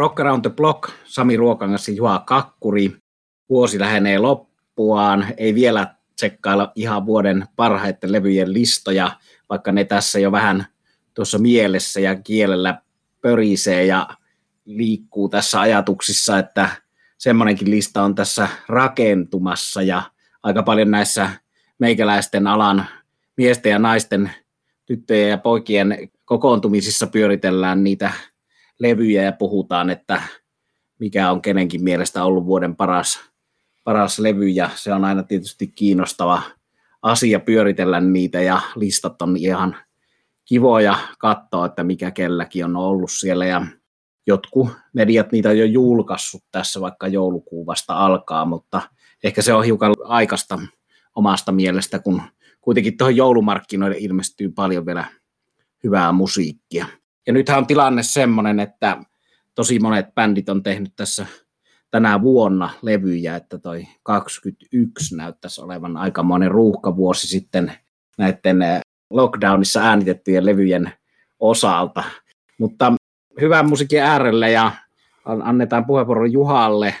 Rock Around the Block, Sami Ruokangas ja Juha Kakkuri. Vuosi lähenee loppuaan, ei vielä tsekkailla ihan vuoden parhaiten levyjen listoja, vaikka ne tässä jo vähän tuossa mielessä ja kielellä pörisee ja liikkuu tässä ajatuksissa, että semmoinenkin lista on tässä rakentumassa ja aika paljon näissä meikäläisten alan miesten ja naisten, tyttöjen ja poikien kokoontumisissa pyöritellään niitä levyjä ja puhutaan, että mikä on kenenkin mielestä ollut vuoden paras, paras levy ja se on aina tietysti kiinnostava asia pyöritellä niitä ja listat on ihan kivoja katsoa, että mikä kelläkin on ollut siellä ja jotkut mediat niitä on jo julkaissut tässä, vaikka joulukuu vasta alkaa, mutta ehkä se on hiukan aikaista omasta mielestä, kun kuitenkin tuohon joulumarkkinoille ilmestyy paljon vielä hyvää musiikkia. Ja nythän on tilanne semmoinen, että tosi monet bändit on tehnyt tässä tänä vuonna levyjä, että toi 21 näyttäisi olevan aikamoinen ruuhkavuosi sitten näiden eh, lockdownissa äänitettyjen levyjen osalta. Mutta hyvän musiikin äärelle ja annetaan puheenvuoro Juhalle,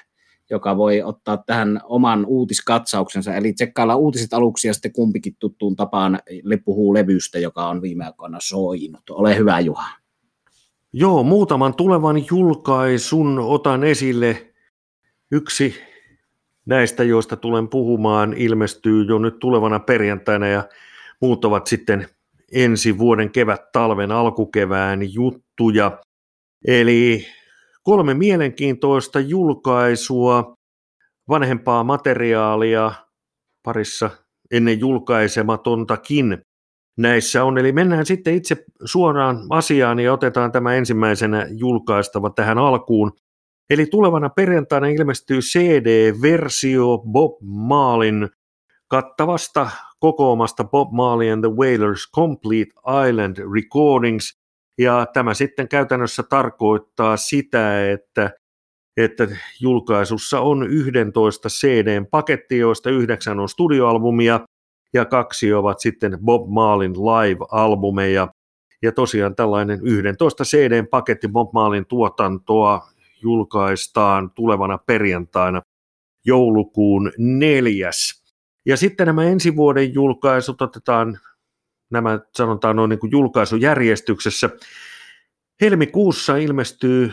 joka voi ottaa tähän oman uutiskatsauksensa. Eli tsekkailla uutiset aluksi ja sitten kumpikin tuttuun tapaan puhuu levystä, joka on viime aikoina soinut. Ole hyvä Juha. Joo, muutaman tulevan julkaisun otan esille. Yksi näistä, joista tulen puhumaan, ilmestyy jo nyt tulevana perjantaina ja muut ovat sitten ensi vuoden kevät, talven, alkukevään juttuja. Eli kolme mielenkiintoista julkaisua, vanhempaa materiaalia parissa ennen julkaisematontakin näissä on. Eli mennään sitten itse suoraan asiaan ja otetaan tämä ensimmäisenä julkaistava tähän alkuun. Eli tulevana perjantaina ilmestyy CD-versio Bob Maalin kattavasta kokoomasta Bob Marley and the Wailers Complete Island Recordings, ja tämä sitten käytännössä tarkoittaa sitä, että, että julkaisussa on 11 CD-paketti, joista yhdeksän on studioalbumia ja kaksi ovat sitten Bob Marlin live-albumeja. Ja tosiaan tällainen 11 CD-paketti Bob Marlin tuotantoa julkaistaan tulevana perjantaina joulukuun neljäs. Ja sitten nämä ensi vuoden julkaisut otetaan nämä sanotaan noin niin kuin julkaisujärjestyksessä. Helmikuussa ilmestyy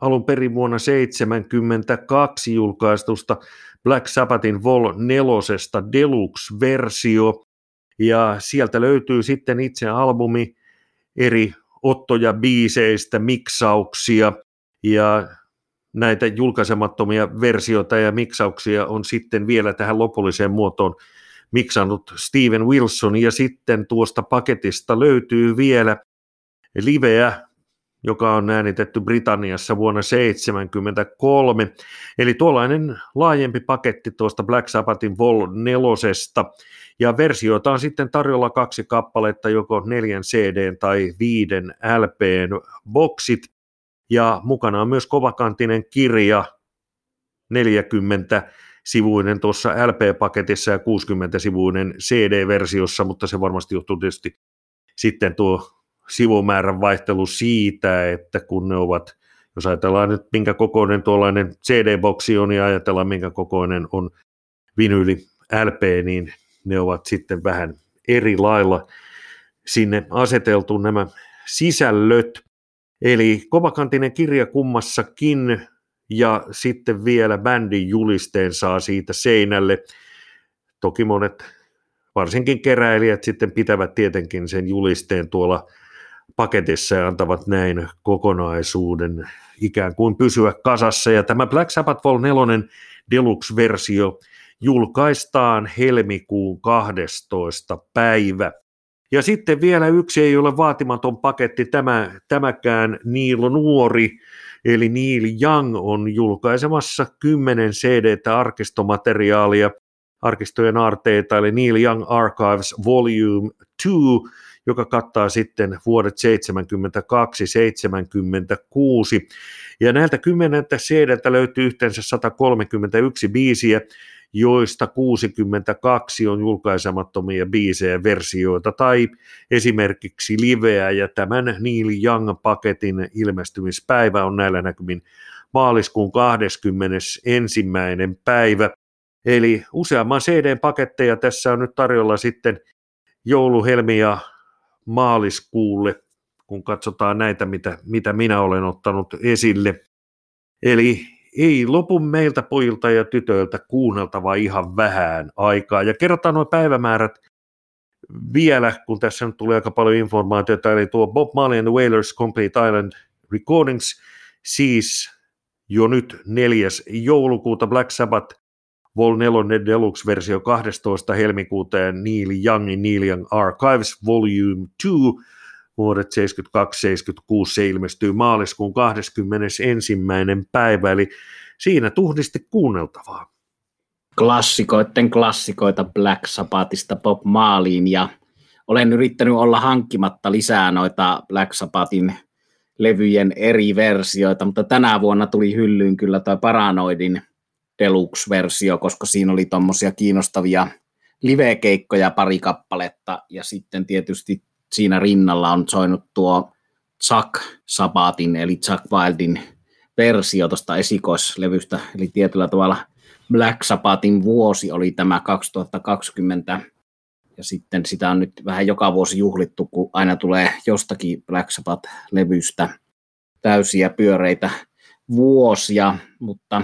alun perin vuonna 1972 julkaistusta Black Sabbathin Vol 4 Deluxe-versio, ja sieltä löytyy sitten itse albumi eri ottoja biiseistä, miksauksia, ja näitä julkaisemattomia versioita ja miksauksia on sitten vielä tähän lopulliseen muotoon miksannut Steven Wilson, ja sitten tuosta paketista löytyy vielä liveä, joka on äänitetty Britanniassa vuonna 1973. Eli tuollainen laajempi paketti tuosta Black Sabbathin Vol 4. Ja versioita on sitten tarjolla kaksi kappaletta, joko neljän CD tai viiden LPn boksit. Ja mukana on myös kovakantinen kirja 40 sivuinen tuossa LP-paketissa ja 60-sivuinen CD-versiossa, mutta se varmasti johtuu tietysti sitten tuo sivumäärän vaihtelu siitä, että kun ne ovat, jos ajatellaan nyt minkä kokoinen tuollainen CD-boksi on ja ajatellaan minkä kokoinen on vinyli LP, niin ne ovat sitten vähän eri lailla sinne aseteltu nämä sisällöt. Eli kovakantinen kirja kummassakin ja sitten vielä bändin julisteen saa siitä seinälle. Toki monet, varsinkin keräilijät, sitten pitävät tietenkin sen julisteen tuolla paketissa ja antavat näin kokonaisuuden ikään kuin pysyä kasassa. Ja tämä Black Sabbath Vol 4 Deluxe-versio julkaistaan helmikuun 12. päivä. Ja sitten vielä yksi ei ole vaatimaton paketti, tämä, tämäkään Niilo Nuori, eli Neil Young on julkaisemassa 10 CD-arkistomateriaalia, arkistojen aarteita, eli Neil Young Archives Volume 2, joka kattaa sitten vuodet 72-76. Ja näiltä kymmeneltä cd löytyy yhteensä 131 biisiä, joista 62 on julkaisemattomia biisejä versioita tai esimerkiksi liveä, ja tämän Neil Young-paketin ilmestymispäivä on näillä näkymin maaliskuun 21. päivä. Eli useamman CD-paketteja tässä on nyt tarjolla sitten joulu, helmi ja maaliskuulle, kun katsotaan näitä, mitä, mitä minä olen ottanut esille. Eli ei lopu meiltä pojilta ja tytöiltä kuunneltava ihan vähän aikaa. Ja kerrotaan nuo päivämäärät vielä, kun tässä nyt tulee aika paljon informaatiota, eli tuo Bob Marley and the Wailers Complete Island Recordings, siis jo nyt 4. joulukuuta Black Sabbath Vol 4 Deluxe-versio 12. helmikuuta ja Neil Youngin Neil Young Archives Volume 2 vuodet 72-76, se ilmestyy maaliskuun 21. päivä, eli siinä tuhdisti kuunneltavaa. Klassikoiden klassikoita Black Sabbathista Bob Maaliin ja olen yrittänyt olla hankkimatta lisää noita Black Sabbathin levyjen eri versioita, mutta tänä vuonna tuli hyllyyn kyllä tuo Paranoidin Deluxe-versio, koska siinä oli tuommoisia kiinnostavia live-keikkoja pari kappaletta, ja sitten tietysti siinä rinnalla on soinut tuo Chuck Sabatin, eli Chuck Wildin versio tuosta esikoislevystä, eli tietyllä tavalla Black Sabbathin vuosi oli tämä 2020, ja sitten sitä on nyt vähän joka vuosi juhlittu, kun aina tulee jostakin Black Sabbath-levystä täysiä pyöreitä vuosia, mutta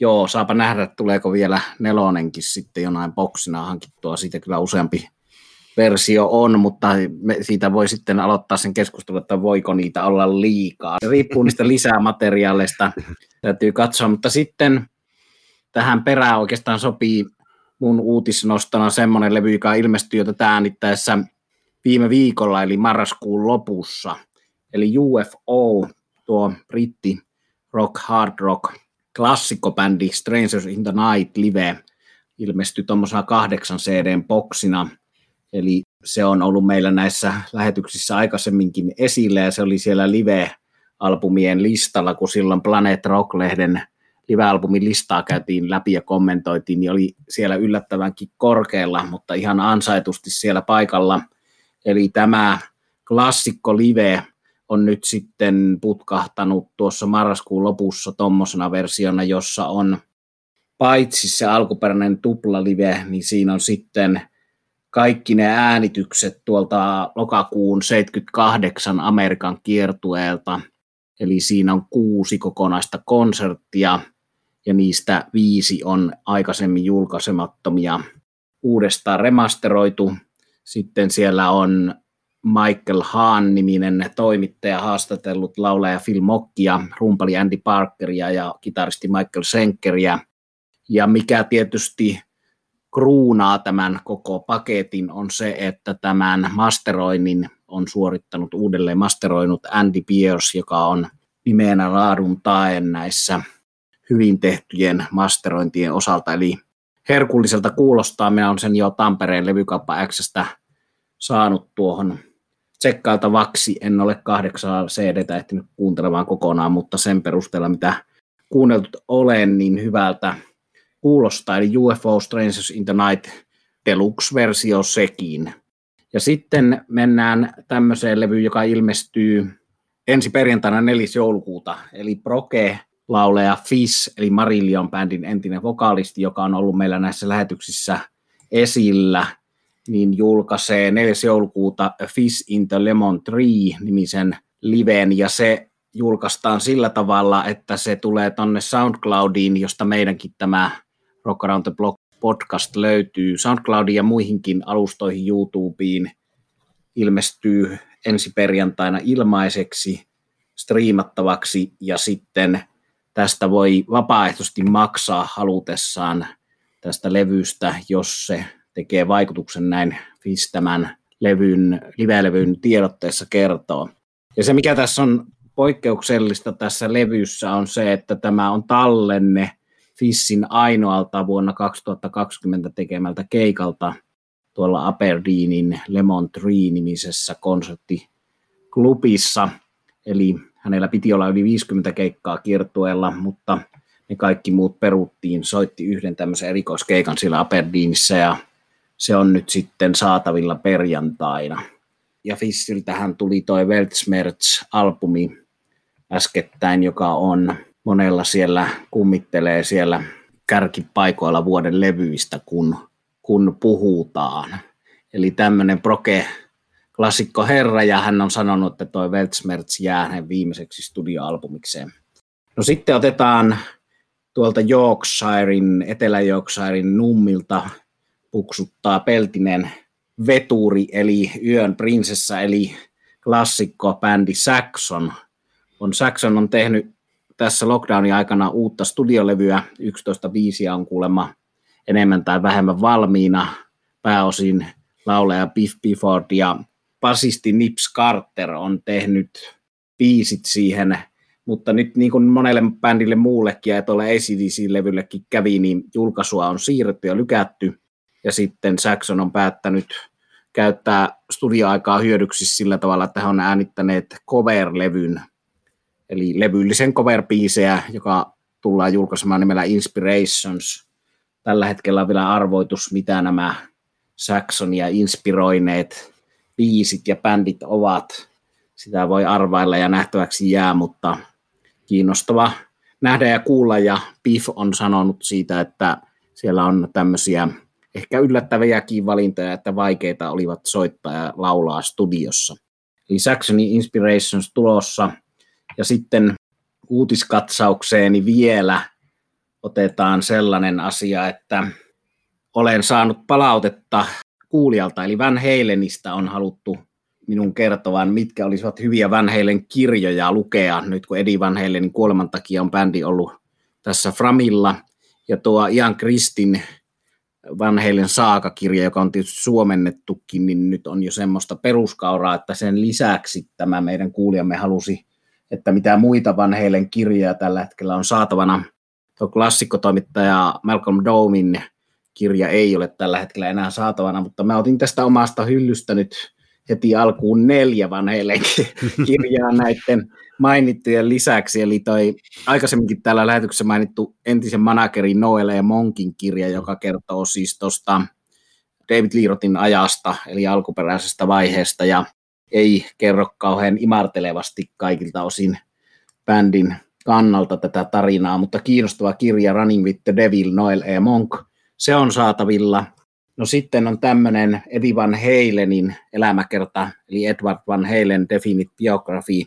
joo, saapa nähdä, tuleeko vielä nelonenkin sitten jonain boksina hankittua. Siitä kyllä useampi versio on, mutta me, siitä voi sitten aloittaa sen keskustelun, että voiko niitä olla liikaa. Se riippuu niistä lisämateriaaleista, täytyy katsoa, mutta sitten tähän perään oikeastaan sopii mun uutisnostona semmoinen levy, joka ilmestyi jo tätä äänittäessä viime viikolla, eli marraskuun lopussa. Eli UFO, tuo britti rock, hard rock, klassikobändi Strangers in the Night live ilmestyi tuommoisena kahdeksan cd boksina, eli se on ollut meillä näissä lähetyksissä aikaisemminkin esillä, ja se oli siellä live-albumien listalla, kun silloin Planet Rock-lehden live-albumin listaa käytiin läpi ja kommentoitiin, niin oli siellä yllättävänkin korkealla, mutta ihan ansaitusti siellä paikalla. Eli tämä klassikko live on nyt sitten putkahtanut tuossa marraskuun lopussa tuommoisena versiona, jossa on paitsi se alkuperäinen tuplalive, niin siinä on sitten kaikki ne äänitykset tuolta lokakuun 78 Amerikan kiertueelta. Eli siinä on kuusi kokonaista konserttia ja niistä viisi on aikaisemmin julkaisemattomia uudestaan remasteroitu. Sitten siellä on Michael Hahn-niminen toimittaja haastatellut laulaja Phil Mockia, rumpali Andy Parkeria ja kitaristi Michael Senkeria. Ja mikä tietysti kruunaa tämän koko paketin on se, että tämän masteroinnin on suorittanut uudelleen masteroinut Andy Pierce, joka on nimenä laadun tae näissä hyvin tehtyjen masterointien osalta. Eli herkulliselta kuulostaa, minä olen sen jo Tampereen levykauppa Xstä saanut tuohon tsekkailtavaksi. En ole kahdeksan CDtä ehtinyt kuuntelemaan kokonaan, mutta sen perusteella, mitä kuunneltu olen, niin hyvältä kuulostaa. Eli UFO Strangers in the Night Deluxe-versio sekin. Ja sitten mennään tämmöiseen levyyn, joka ilmestyy ensi perjantaina 4. joulukuuta, eli Proke lauleja Fish, eli Marillion bändin entinen vokaalisti, joka on ollut meillä näissä lähetyksissä esillä – niin julkaisee 4. joulukuuta Fish in the Lemon Tree nimisen liven, ja se julkaistaan sillä tavalla, että se tulee tonne SoundCloudiin, josta meidänkin tämä Rock Around the Block podcast löytyy. SoundCloudin ja muihinkin alustoihin YouTubeen ilmestyy ensi perjantaina ilmaiseksi striimattavaksi ja sitten tästä voi vapaaehtoisesti maksaa halutessaan tästä levystä, jos se tekee vaikutuksen näin FIS tämän levyn, live-levyn tiedotteessa kertoo. Ja se, mikä tässä on poikkeuksellista tässä levyssä, on se, että tämä on tallenne Fissin ainoalta vuonna 2020 tekemältä keikalta tuolla Aberdeenin Lemon Tree-nimisessä konserttiklubissa. Eli hänellä piti olla yli 50 keikkaa kiertueella, mutta ne kaikki muut peruttiin, soitti yhden tämmöisen erikoiskeikan siellä Aberdeenissa ja se on nyt sitten saatavilla perjantaina. Ja Fissiltähän tuli toi Weltschmerz-albumi äskettäin, joka on monella siellä kummittelee siellä kärkipaikoilla vuoden levyistä, kun, kun puhutaan. Eli tämmöinen proke klassikko herra, ja hän on sanonut, että toi Weltschmerz jää hänen viimeiseksi studioalbumikseen. No sitten otetaan tuolta Yorkshirein, Etelä-Yorkshirein nummilta puksuttaa peltinen veturi, eli Yön prinsessa, eli klassikko bändi Saxon. On Saxon on tehnyt tässä lockdownin aikana uutta studiolevyä, 11 biisiä on kuulemma enemmän tai vähemmän valmiina, pääosin laulaja Biff Bifford ja basisti Nips Carter on tehnyt biisit siihen, mutta nyt niin kuin monelle bändille muullekin ja tuolle ACDC-levyllekin kävi, niin julkaisua on siirretty ja lykätty, ja sitten Saxon on päättänyt käyttää studioaikaa hyödyksi sillä tavalla, että he on äänittäneet cover-levyn, eli levyllisen cover joka tullaan julkaisemaan nimellä Inspirations. Tällä hetkellä on vielä arvoitus, mitä nämä Saxonia inspiroineet biisit ja bändit ovat. Sitä voi arvailla ja nähtäväksi jää, mutta kiinnostava nähdä ja kuulla. Ja Biff on sanonut siitä, että siellä on tämmöisiä ehkä yllättäviäkin valintoja, että vaikeita olivat soittaa ja laulaa studiossa. Eli Saxony Inspirations tulossa. Ja sitten uutiskatsaukseeni vielä otetaan sellainen asia, että olen saanut palautetta kuulijalta, eli Van Halenista on haluttu minun kertovan, mitkä olisivat hyviä Van Halen kirjoja lukea, nyt kun Eddie Van Halenin kuoleman takia on bändi ollut tässä Framilla. Ja tuo Ian Kristin Van Halen saakakirja, joka on tietysti suomennettukin, niin nyt on jo semmoista peruskauraa, että sen lisäksi tämä meidän kuulijamme halusi, että mitä muita Van Halen kirjoja tällä hetkellä on saatavana. Tuo klassikkotoimittaja Malcolm Domin kirja ei ole tällä hetkellä enää saatavana, mutta mä otin tästä omasta hyllystä nyt heti alkuun neljä vanheille kirjaa näiden mainittujen lisäksi. Eli toi aikaisemminkin täällä lähetyksessä mainittu entisen managerin Noel ja Monkin kirja, joka kertoo siis tuosta David Lirotin ajasta, eli alkuperäisestä vaiheesta, ja ei kerro kauhean imartelevasti kaikilta osin bändin kannalta tätä tarinaa, mutta kiinnostava kirja Running with the Devil, Noel E. Monk, se on saatavilla. No sitten on tämmöinen Eddie Van Halenin elämäkerta, eli Edward Van Halen Definite Biography,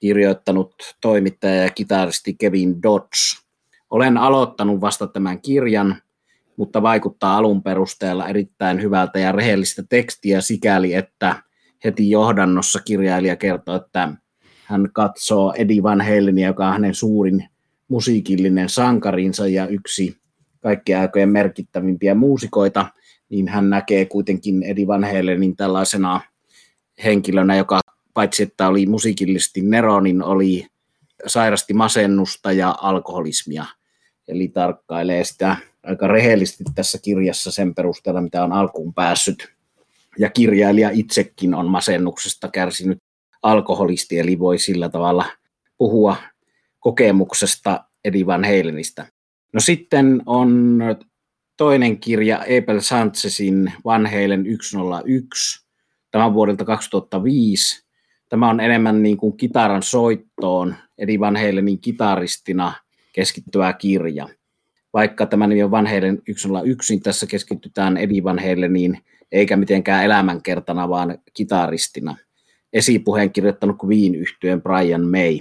kirjoittanut toimittaja ja kitaristi Kevin Dodge. Olen aloittanut vasta tämän kirjan, mutta vaikuttaa alun perusteella erittäin hyvältä ja rehellistä tekstiä sikäli, että heti johdannossa kirjailija kertoo, että hän katsoo Eddie Van Halenia, joka on hänen suurin musiikillinen sankarinsa ja yksi kaikkien aikojen merkittävimpiä muusikoita, niin hän näkee kuitenkin Eddie Van Halenin tällaisena henkilönä, joka paitsi että oli musiikillisesti nero, niin oli sairasti masennusta ja alkoholismia. Eli tarkkailee sitä aika rehellisesti tässä kirjassa sen perusteella, mitä on alkuun päässyt. Ja kirjailija itsekin on masennuksesta kärsinyt alkoholisti, eli voi sillä tavalla puhua kokemuksesta Eddie Van Halenista. No sitten on toinen kirja Abel Sanchezin Van Halen 101, tämän vuodelta 2005. Tämä on enemmän niin kuin kitaran soittoon, Eddie Van Halenin kitaristina keskittyvä kirja. Vaikka tämä nimi on Van Halen 101, niin tässä keskitytään Eddie Van Haleniin, eikä mitenkään elämänkertana, vaan kitaristina. Esipuheen kirjoittanut Queen yhtyeen Brian May.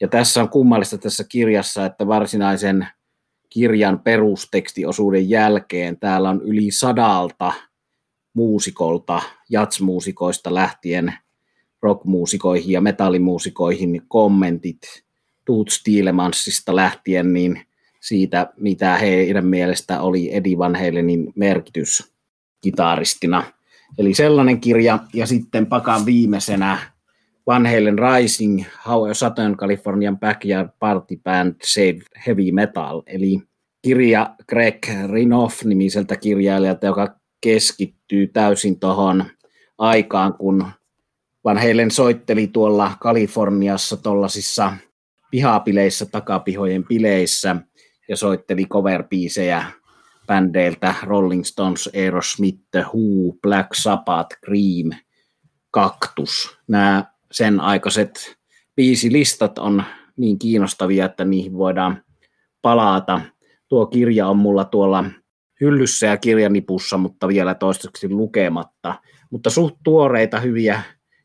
Ja tässä on kummallista tässä kirjassa, että varsinaisen kirjan perustekstiosuuden jälkeen täällä on yli sadalta muusikolta, jatsmuusikoista lähtien rockmuusikoihin ja metallimuusikoihin kommentit Toots Tielemansista lähtien niin siitä, mitä heidän mielestä oli Eddie Van Halenin merkitys kitaristina. Eli sellainen kirja, ja sitten pakan viimeisenä Van Halen Rising, How a Southern Californian Backyard Party Band Saved Heavy Metal, eli kirja Greg Rinoff-nimiseltä kirjailijalta, joka keskittyy täysin tuohon aikaan, kun Van Halen soitteli tuolla Kaliforniassa tuollaisissa pihapileissä, takapihojen pileissä, ja soitteli cover-biisejä bändeiltä Rolling Stones, Aerosmith, Who, Black Sabbath, Cream, Cactus. Nämä sen aikaiset biisilistat on niin kiinnostavia, että niihin voidaan palata. Tuo kirja on mulla tuolla hyllyssä ja kirjanipussa, mutta vielä toistaiseksi lukematta. Mutta suht tuoreita hyviä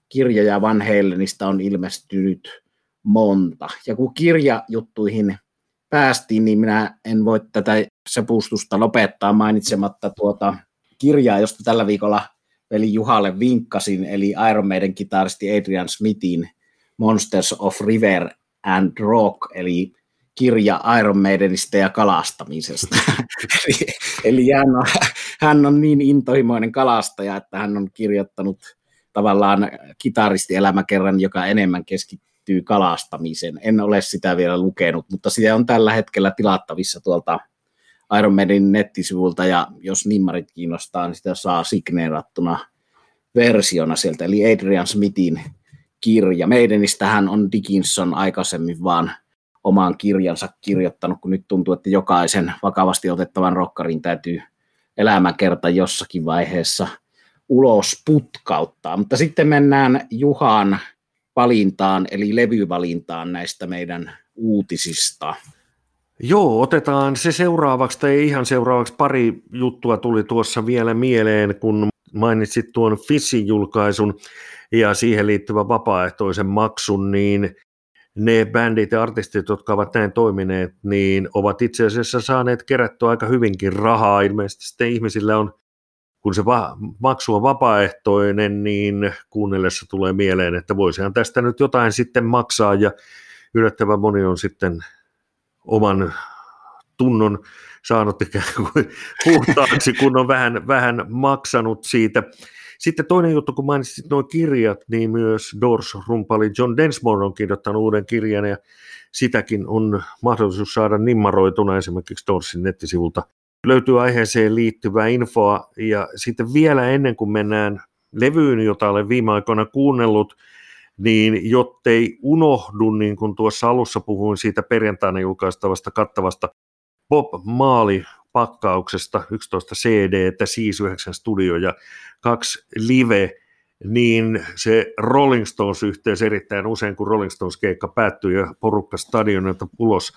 kirjoja Van Halenista on ilmestynyt monta. Ja kun kirjajuttuihin päästiin, niin minä en voi tätä sepustusta lopettaa mainitsematta tuota kirjaa, josta tällä viikolla veli Juhalle vinkkasin, eli Iron Maiden kitaristi Adrian Smithin Monsters of River and Rock, eli kirja Iron Maidenista ja kalastamisesta. eli eli hän, on, hän on niin intohimoinen kalastaja, että hän on kirjoittanut tavallaan kitaristielämäkerran, joka enemmän keskittyy kalastamiseen. En ole sitä vielä lukenut, mutta sitä on tällä hetkellä tilattavissa tuolta Iron Maiden nettisivulta, ja jos nimmarit kiinnostaa, niin sitä saa signeerattuna versiona sieltä, eli Adrian Smithin kirja. hän on Dickinson aikaisemmin vaan omaan kirjansa kirjoittanut, kun nyt tuntuu, että jokaisen vakavasti otettavan rokkarin täytyy elämäkerta jossakin vaiheessa ulos putkauttaa. Mutta sitten mennään Juhan valintaan, eli levyvalintaan näistä meidän uutisista. Joo, otetaan se seuraavaksi, tai ihan seuraavaksi pari juttua tuli tuossa vielä mieleen, kun mainitsit tuon Fissin-julkaisun ja siihen liittyvän vapaaehtoisen maksun, niin ne bändit ja artistit, jotka ovat näin toimineet, niin ovat itse asiassa saaneet kerättyä aika hyvinkin rahaa. Ilmeisesti sitten ihmisillä on, kun se va- maksu on vapaaehtoinen, niin kuunnellessa tulee mieleen, että voisihan tästä nyt jotain sitten maksaa ja yllättävän moni on sitten oman tunnon saanut ikään kuin puhtaaksi, kun on vähän, vähän maksanut siitä. Sitten toinen juttu, kun mainitsit nuo kirjat, niin myös Doors-rumpali John Densmore on kirjoittanut uuden kirjan ja sitäkin on mahdollisuus saada nimmaroituna esimerkiksi Doorsin nettisivulta. Löytyy aiheeseen liittyvää infoa ja sitten vielä ennen kuin mennään levyyn, jota olen viime aikoina kuunnellut, niin jottei unohdu, niin kuin tuossa alussa puhuin siitä perjantaina julkaistavasta kattavasta Bob Maali pakkauksesta 11 CD, että siis 9 studio ja kaksi live, niin se Rolling Stones-yhteys erittäin usein, kun Rolling Stones-keikka päättyy ja porukka stadionilta ulos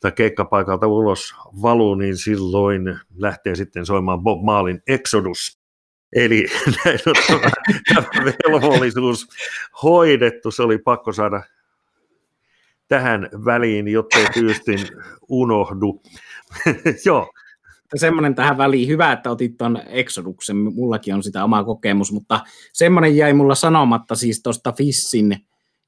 tai keikkapaikalta ulos valuu, niin silloin lähtee sitten soimaan Bob Maalin Exodus. Eli näin on tämä velvollisuus hoidettu, se oli pakko saada tähän väliin, jottei tyystin unohdu. Joo, semmoinen tähän väliin, hyvä, että otit tuon Exoduksen, mullakin on sitä oma kokemus, mutta semmoinen jäi mulla sanomatta siis tuosta Fissin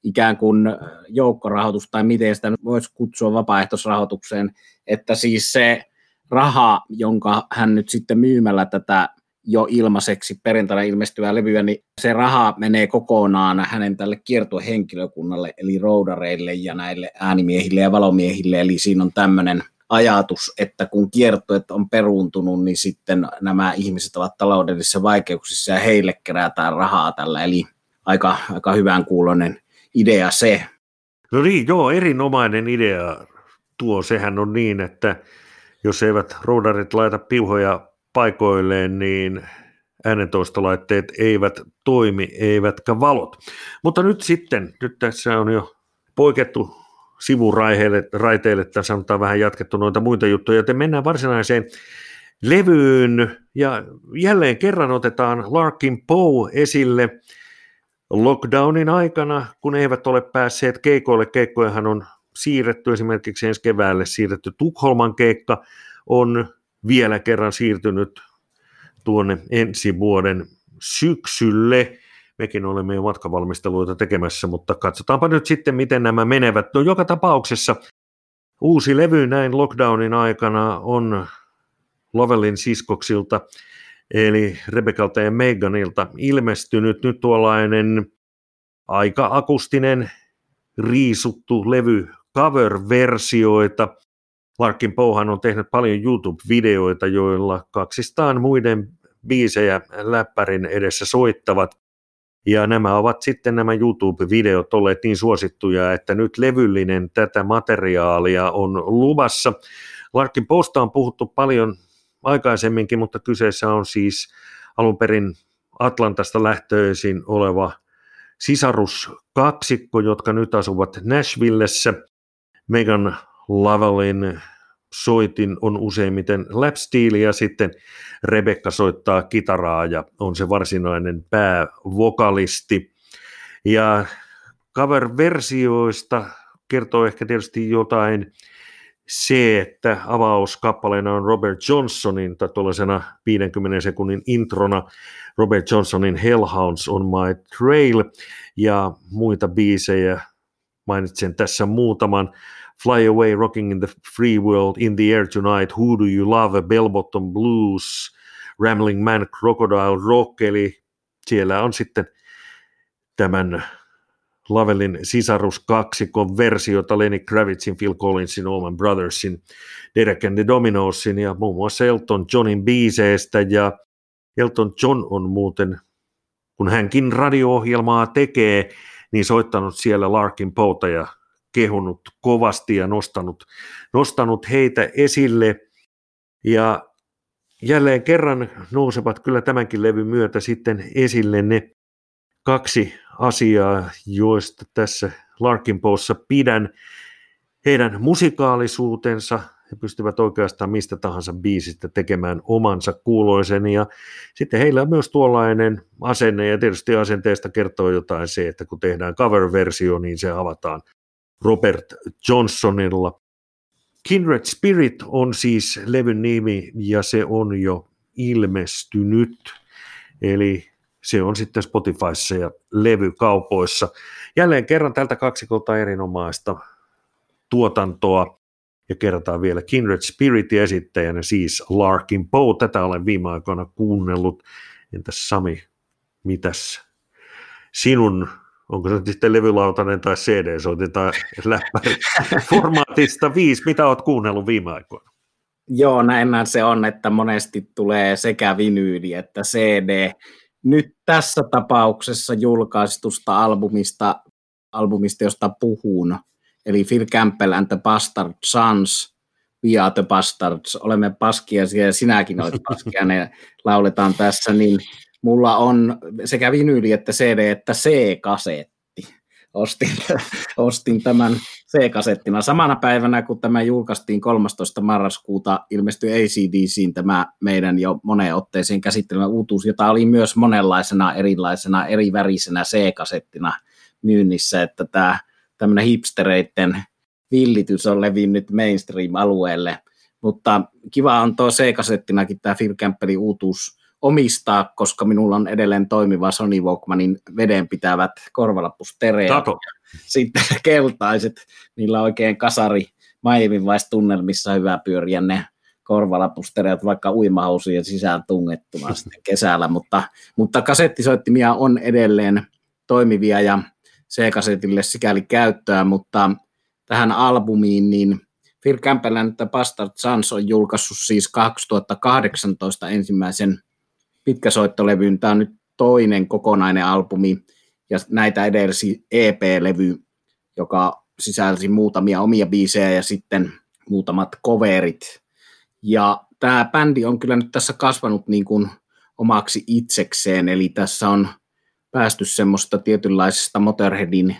ikään kuin joukkorahoitus, tai miten sitä voisi kutsua vapaaehtoisrahoitukseen, että siis se raha, jonka hän nyt sitten myymällä tätä jo ilmaiseksi perjantaina ilmestyvää levyä, niin se raha menee kokonaan hänen tälle kiertuehenkilökunnalle, eli roudareille ja näille äänimiehille ja valomiehille, eli siinä on tämmöinen ajatus, että kun kiertueet on peruuntunut, niin sitten nämä ihmiset ovat taloudellisissa vaikeuksissa ja heille kerätään rahaa tällä. Eli aika, aika hyvän kuulonen idea se. No niin, joo, erinomainen idea tuo. Sehän on niin, että jos eivät roudarit laita piuhoja paikoilleen, niin äänentoistolaitteet eivät toimi, eivätkä valot. Mutta nyt sitten, nyt tässä on jo poikettu sivuraiteille, raiteille, tai sanotaan vähän jatkettu noita muita juttuja, joten mennään varsinaiseen levyyn, ja jälleen kerran otetaan Larkin Poe esille lockdownin aikana, kun eivät ole päässeet keikoille. Keikkojahan on siirretty esimerkiksi ensi keväälle siirretty Tukholman keikka, on vielä kerran siirtynyt tuonne ensi vuoden syksylle, mekin olemme jo matkavalmisteluita tekemässä, mutta katsotaanpa nyt sitten, miten nämä menevät. No joka tapauksessa uusi levy näin lockdownin aikana on Lovelin siskoksilta, eli Rebekalta ja Meganilta ilmestynyt nyt tuollainen aika akustinen riisuttu levy cover-versioita. Larkin Pouhan on tehnyt paljon YouTube-videoita, joilla kaksistaan muiden biisejä läppärin edessä soittavat. Ja nämä ovat sitten nämä YouTube-videot olleet niin suosittuja, että nyt levyllinen tätä materiaalia on luvassa. Larkin Posta on puhuttu paljon aikaisemminkin, mutta kyseessä on siis alun perin Atlantasta lähtöisin oleva sisaruskaksikko, jotka nyt asuvat Nashvillessä. Megan Lavalin soitin on useimmiten lapsteel ja sitten Rebecca soittaa kitaraa ja on se varsinainen päävokalisti. Ja cover-versioista kertoo ehkä tietysti jotain se, että avauskappaleena on Robert Johnsonin, tai tuollaisena 50 sekunnin introna Robert Johnsonin Hellhounds on My Trail, ja muita biisejä mainitsen tässä muutaman. Fly Away, Rocking in the Free World, In the Air Tonight, Who Do You Love, Bell Bottom Blues, Rambling Man, Crocodile Rock, eli siellä on sitten tämän Lavelin sisaruskaksikon versiota Lenny Kravitzin, Phil Collinsin, Allman Brothersin, Derek and the Dominosin ja muun muassa Elton Johnin biiseistä ja Elton John on muuten, kun hänkin radio-ohjelmaa tekee, niin soittanut siellä Larkin Pouta ja kehunut kovasti ja nostanut, nostanut heitä esille. Ja jälleen kerran nousevat kyllä tämänkin levyn myötä sitten esille ne kaksi asiaa, joista tässä Larkin Poussa pidän. Heidän musikaalisuutensa, he pystyvät oikeastaan mistä tahansa biisistä tekemään omansa kuuloisen ja sitten heillä on myös tuollainen asenne ja tietysti asenteesta kertoo jotain se, että kun tehdään cover-versio, niin se avataan Robert Johnsonilla. Kindred Spirit on siis levyn nimi ja se on jo ilmestynyt, eli se on sitten Spotifyssa ja levykaupoissa. Jälleen kerran tältä kaksikolta erinomaista tuotantoa ja kerrotaan vielä Kindred Spirit esittäjänä siis Larkin Poe. Tätä olen viime aikoina kuunnellut. Entäs Sami, mitäs sinun onko se sitten levylautanen tai CD-soitin tai läppäri formaatista viisi, mitä olet kuunnellut viime aikoina? Joo, näin se on, että monesti tulee sekä vinyyli että CD. Nyt tässä tapauksessa julkaistusta albumista, albumista josta puhun, eli Phil Campbell and the Bastard Sons, We are the Bastards, olemme paskia ja sinäkin olet paskia, ne lauletaan tässä, niin mulla on sekä vinyyli että CD että C-kasetti. Ostin, ostin tämän C-kasettina. Samana päivänä, kun tämä julkaistiin 13. marraskuuta, ilmestyi ACDCin tämä meidän jo moneen otteeseen käsittelemä uutuus, jota oli myös monenlaisena erilaisena eri värisenä C-kasettina myynnissä, että tämä tämmöinen hipstereiden villitys on levinnyt mainstream-alueelle. Mutta kiva on tuo C-kasettinakin tämä Phil Campbellin uutuus omistaa, koska minulla on edelleen toimiva Sony Walkmanin vedenpitävät korvalappustereot. Tato. Sitten keltaiset, niillä on oikein kasari tunnelmissa hyvä pyöriä ne korvalappustereot vaikka uimahousujen sisään tungettuna sitten kesällä, mutta, mutta kasettisoittimia on edelleen toimivia ja C-kasetille sikäli käyttöä, mutta tähän albumiin, niin Phil Campbell and the Bastard Sons on julkaissut siis 2018 ensimmäisen pitkäsoittolevyn. Tämä on nyt toinen kokonainen albumi ja näitä edelsi EP-levy, joka sisälsi muutamia omia biisejä ja sitten muutamat coverit. Ja tämä bändi on kyllä nyt tässä kasvanut niin kuin omaksi itsekseen, eli tässä on päästy semmoista tietynlaisesta Motorheadin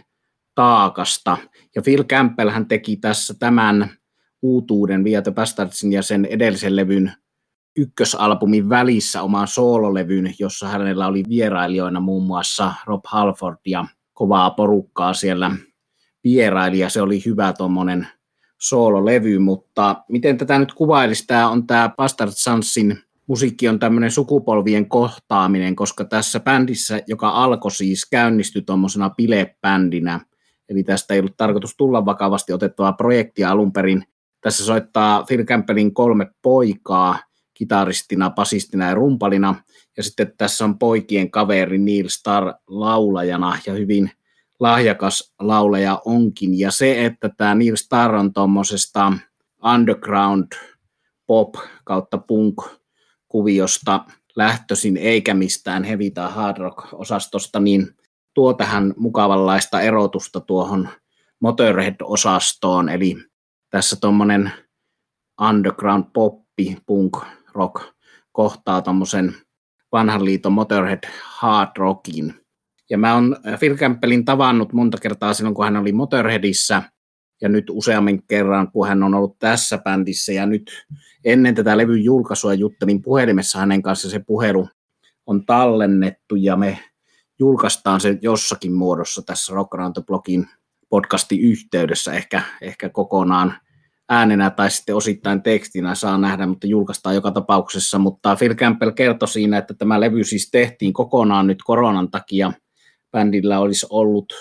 taakasta. Ja Phil Campbell hän teki tässä tämän uutuuden Via the Bastardsin ja sen edellisen levyn ykkösalbumin välissä oman soololevyn, jossa hänellä oli vierailijoina muun muassa Rob Halford ja kovaa porukkaa siellä vieraili ja se oli hyvä tuommoinen soololevy, mutta miten tätä nyt kuvailisi, tämä on tämä Bastard Sansin musiikki on tämmöinen sukupolvien kohtaaminen, koska tässä bändissä, joka alkoi siis, käynnistyi tuommoisena bilebändinä, eli tästä ei ollut tarkoitus tulla vakavasti otettavaa projektia alun perin. Tässä soittaa Phil Campbellin kolme poikaa, kitaristina, basistina ja rumpalina. Ja sitten tässä on poikien kaveri Neil Star laulajana ja hyvin lahjakas laulaja onkin. Ja se, että tämä Neil Star on tuommoisesta underground pop kautta punk kuviosta lähtöisin eikä mistään heavy tai hard rock osastosta, niin tuo tähän mukavanlaista erotusta tuohon Motorhead-osastoon, eli tässä tuommoinen underground poppi, punk rock kohtaa tuommoisen vanhan liiton Motorhead hard rockin. Ja mä oon Phil Campbellin tavannut monta kertaa silloin, kun hän oli Motorheadissä, ja nyt useammin kerran, kun hän on ollut tässä bändissä, ja nyt ennen tätä levyn julkaisua juttelin puhelimessa hänen kanssa, se puhelu on tallennettu, ja me julkaistaan se jossakin muodossa tässä Rock Around the Blogin podcastin yhteydessä, ehkä, ehkä kokonaan äänenä tai sitten osittain tekstinä saa nähdä, mutta julkaistaan joka tapauksessa. Mutta Phil Campbell kertoi siinä, että tämä levy siis tehtiin kokonaan nyt koronan takia. Bändillä olisi ollut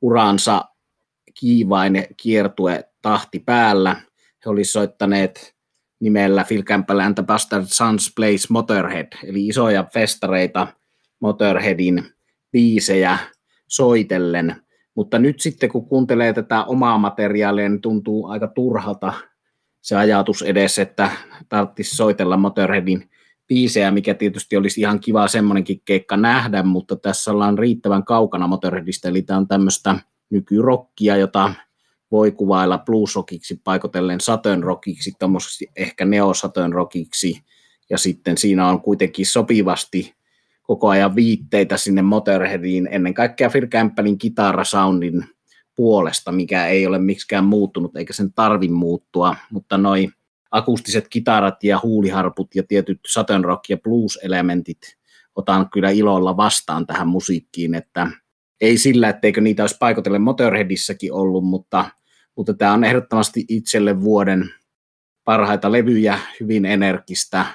uransa kiivain kiertue tahti päällä. He olisivat soittaneet nimellä Phil Campbell and the Bastard Sons Plays Motorhead, eli isoja festareita Motorheadin biisejä soitellen – mutta nyt sitten kun kuuntelee tätä omaa materiaalia, niin tuntuu aika turhalta se ajatus edes, että tarvitsisi soitella Motorheadin biisejä, mikä tietysti olisi ihan kiva semmoinenkin keikka nähdä, mutta tässä ollaan riittävän kaukana Motorheadista, eli tämä on tämmöistä nykyrokkia, jota voi kuvailla bluesrockiksi, paikotellen Saturn rockiksi, ehkä neo Saturn rockiksi, ja sitten siinä on kuitenkin sopivasti koko ajan viitteitä sinne Motorheadiin, ennen kaikkea Phil Campbellin kitarasoundin puolesta, mikä ei ole miksikään muuttunut, eikä sen tarvi muuttua, mutta noi akustiset kitarat ja huuliharput ja tietyt Saturn rock ja blues-elementit otan kyllä ilolla vastaan tähän musiikkiin, että ei sillä, etteikö niitä olisi paikotellen Motorheadissakin ollut, mutta, mutta tämä on ehdottomasti itselle vuoden parhaita levyjä, hyvin energistä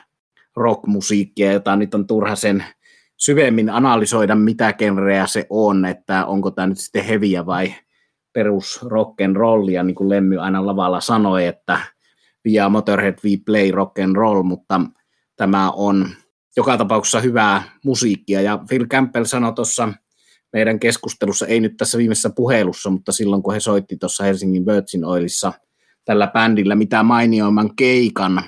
rockmusiikkia, jota nyt on turha sen syvemmin analysoida, mitä genreä se on, että onko tämä nyt sitten heviä vai perus rock and rollia, niin kuin Lemmy aina lavalla sanoi, että via Motorhead we play rock and roll, mutta tämä on joka tapauksessa hyvää musiikkia. Ja Phil Campbell sanoi tuossa meidän keskustelussa, ei nyt tässä viimeisessä puhelussa, mutta silloin kun he soitti tuossa Helsingin Virgin Oilissa tällä bändillä mitä mainioimman keikan,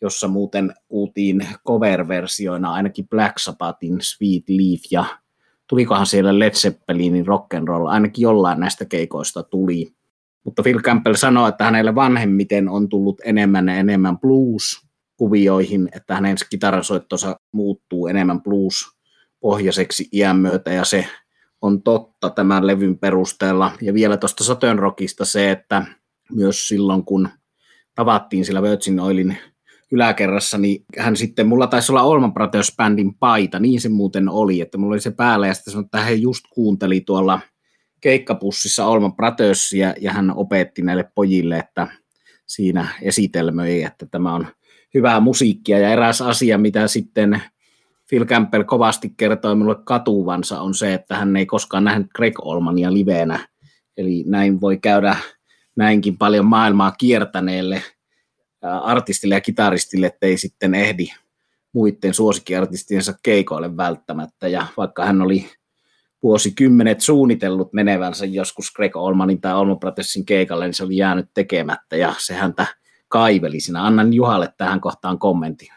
jossa muuten kuultiin cover-versioina ainakin Black Sabbathin Sweet Leaf ja tulikohan siellä Led Zeppelinin rock and roll, ainakin jollain näistä keikoista tuli. Mutta Phil Campbell sanoi, että hänelle vanhemmiten on tullut enemmän ja enemmän blues-kuvioihin, että hänen kitarasoittonsa muuttuu enemmän blues-pohjaiseksi iän myötä, ja se on totta tämän levyn perusteella. Ja vielä tuosta Saturn Rockista se, että myös silloin kun tavattiin sillä Virgin Oilin yläkerrassa, niin hän sitten, mulla taisi olla Olman Brothers Bandin paita, niin se muuten oli, että mulla oli se päällä ja sitten sanoi, että hän just kuunteli tuolla keikkapussissa Olman Brothersia ja hän opetti näille pojille, että siinä esitelmöi, että tämä on hyvää musiikkia ja eräs asia, mitä sitten Phil Campbell kovasti kertoi minulle katuvansa on se, että hän ei koskaan nähnyt Greg Olmania liveenä, eli näin voi käydä näinkin paljon maailmaa kiertäneelle artistille ja kitaristille, ettei sitten ehdi muiden suosikkiartistiensa keikoille välttämättä. Ja vaikka hän oli vuosikymmenet suunnitellut menevänsä joskus Greg Olmanin tai Olmo Protessin keikalle, niin se oli jäänyt tekemättä ja se häntä kaiveli siinä. Annan Juhalle tähän kohtaan kommentin.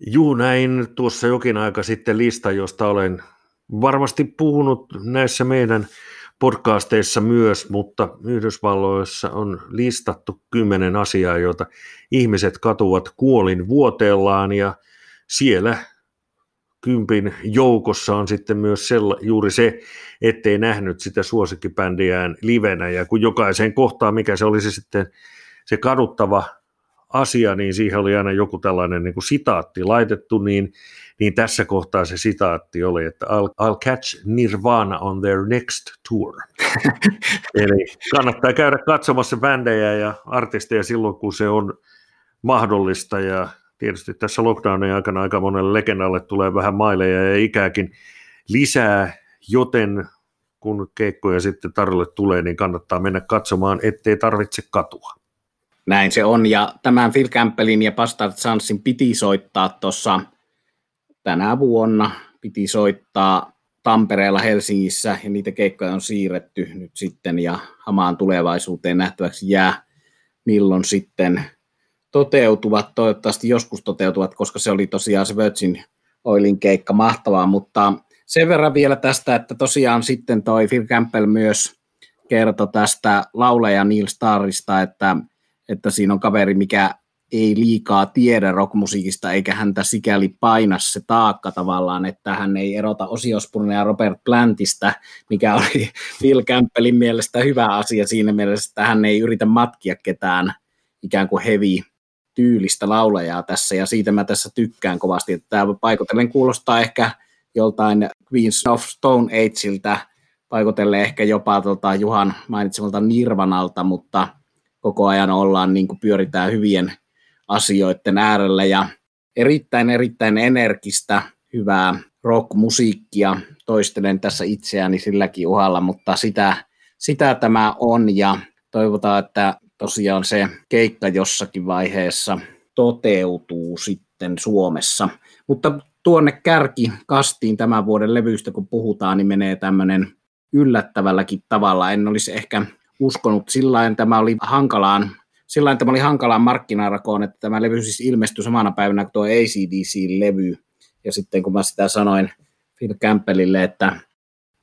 Juu, näin tuossa jokin aika sitten lista, josta olen varmasti puhunut näissä meidän podcasteissa myös, mutta Yhdysvalloissa on listattu kymmenen asiaa, joita ihmiset katuvat kuolin vuoteellaan ja siellä kympin joukossa on sitten myös sella, juuri se, ettei nähnyt sitä suosikkibändiään livenä ja kun jokaiseen kohtaan, mikä se olisi sitten se kaduttava asia, niin siihen oli aina joku tällainen niin kuin sitaatti laitettu, niin niin tässä kohtaa se sitaatti oli, että I'll, I'll catch Nirvana on their next tour. Eli kannattaa käydä katsomassa bändejä ja artisteja silloin, kun se on mahdollista ja tietysti tässä lockdownin aikana aika monelle legendalle tulee vähän maileja ja ikääkin lisää, joten kun keikkoja sitten tarjolle tulee, niin kannattaa mennä katsomaan, ettei tarvitse katua. Näin se on, ja tämän Phil Campbellin ja Bastard Sansin piti soittaa tuossa tänä vuonna. Piti soittaa Tampereella Helsingissä ja niitä keikkoja on siirretty nyt sitten ja hamaan tulevaisuuteen nähtäväksi jää, milloin sitten toteutuvat, toivottavasti joskus toteutuvat, koska se oli tosiaan se Virgin Oilin keikka. Mahtavaa, mutta sen verran vielä tästä, että tosiaan sitten toi Phil Campbell myös kertoi tästä lauleja Neil Starrista, että että siinä on kaveri, mikä ei liikaa tiedä rockmusiikista, eikä häntä sikäli paina se taakka tavallaan, että hän ei erota Osiospunen ja Robert Plantista, mikä oli Phil Campbellin mielestä hyvä asia siinä mielessä, että hän ei yritä matkia ketään ikään kuin heavy tyylistä laulajaa tässä, ja siitä mä tässä tykkään kovasti, että tämä paikotellen kuulostaa ehkä joltain Queens of Stone Ageiltä, paikotellen ehkä jopa tuota Juhan mainitsemalta Nirvanalta, mutta koko ajan ollaan, niin kuin pyöritään hyvien asioiden äärellä ja erittäin erittäin energistä, hyvää rockmusiikkia. Toistelen tässä itseäni silläkin uhalla, mutta sitä, sitä tämä on ja toivotaan, että tosiaan se keikka jossakin vaiheessa toteutuu sitten Suomessa. Mutta tuonne kärki kastiin tämän vuoden levyistä, kun puhutaan, niin menee tämmöinen yllättävälläkin tavalla. En olisi ehkä uskonut sillä tämä oli hankalaan sillä tämä oli hankalaan markkinarakoon, että tämä levy siis ilmestyi samana päivänä kuin tuo ACDC-levy. Ja sitten kun mä sitä sanoin Phil Campbellille, että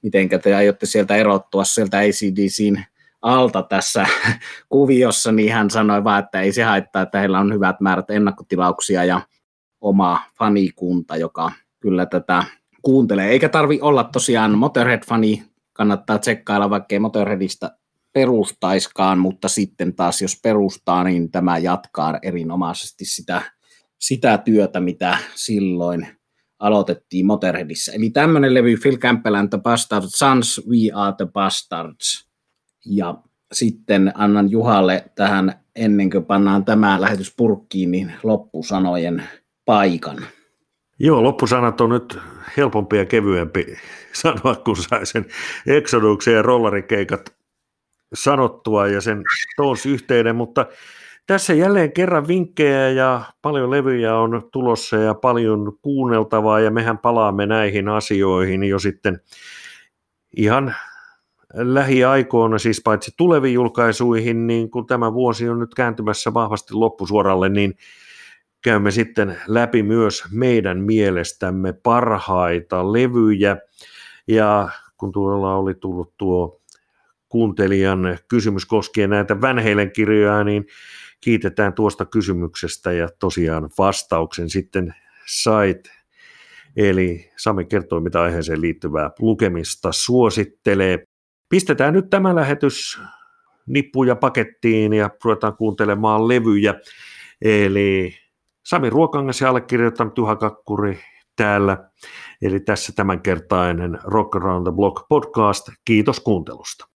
miten te aiotte sieltä erottua sieltä ACDCin alta tässä kuviossa, niin hän sanoi vaan, että ei se haittaa, että heillä on hyvät määrät ennakkotilauksia ja oma fanikunta, joka kyllä tätä kuuntelee. Eikä tarvi olla tosiaan Motorhead-fani, kannattaa tsekkailla, vaikkei Motorheadista perustaiskaan, mutta sitten taas jos perustaa, niin tämä jatkaa erinomaisesti sitä, sitä työtä, mitä silloin aloitettiin Motorheadissa. Eli tämmöinen levy Phil Campbell and the Bastard Sons, We Are the Bastards. Ja sitten annan Juhalle tähän, ennen kuin pannaan tämä lähetys purkkiin, niin loppusanojen paikan. Joo, loppusanat on nyt helpompi ja kevyempi sanoa, kun sai sen Exoduksen ja rollarikeikat sanottua ja sen Stones yhteyden, mutta tässä jälleen kerran vinkkejä ja paljon levyjä on tulossa ja paljon kuunneltavaa ja mehän palaamme näihin asioihin jo sitten ihan lähiaikoina, siis paitsi tuleviin julkaisuihin, niin kun tämä vuosi on nyt kääntymässä vahvasti loppusuoralle, niin käymme sitten läpi myös meidän mielestämme parhaita levyjä. Ja kun tuolla oli tullut tuo kuuntelijan kysymys koskien näitä Van kirjoja, niin kiitetään tuosta kysymyksestä ja tosiaan vastauksen sitten sait. Eli Sami kertoi, mitä aiheeseen liittyvää lukemista suosittelee. Pistetään nyt tämä lähetys nippuja pakettiin ja ruvetaan kuuntelemaan levyjä. Eli Sami Ruokangas ja allekirjoittanut Juha Kakkuri täällä. Eli tässä tämänkertainen Rock Around the Block podcast. Kiitos kuuntelusta.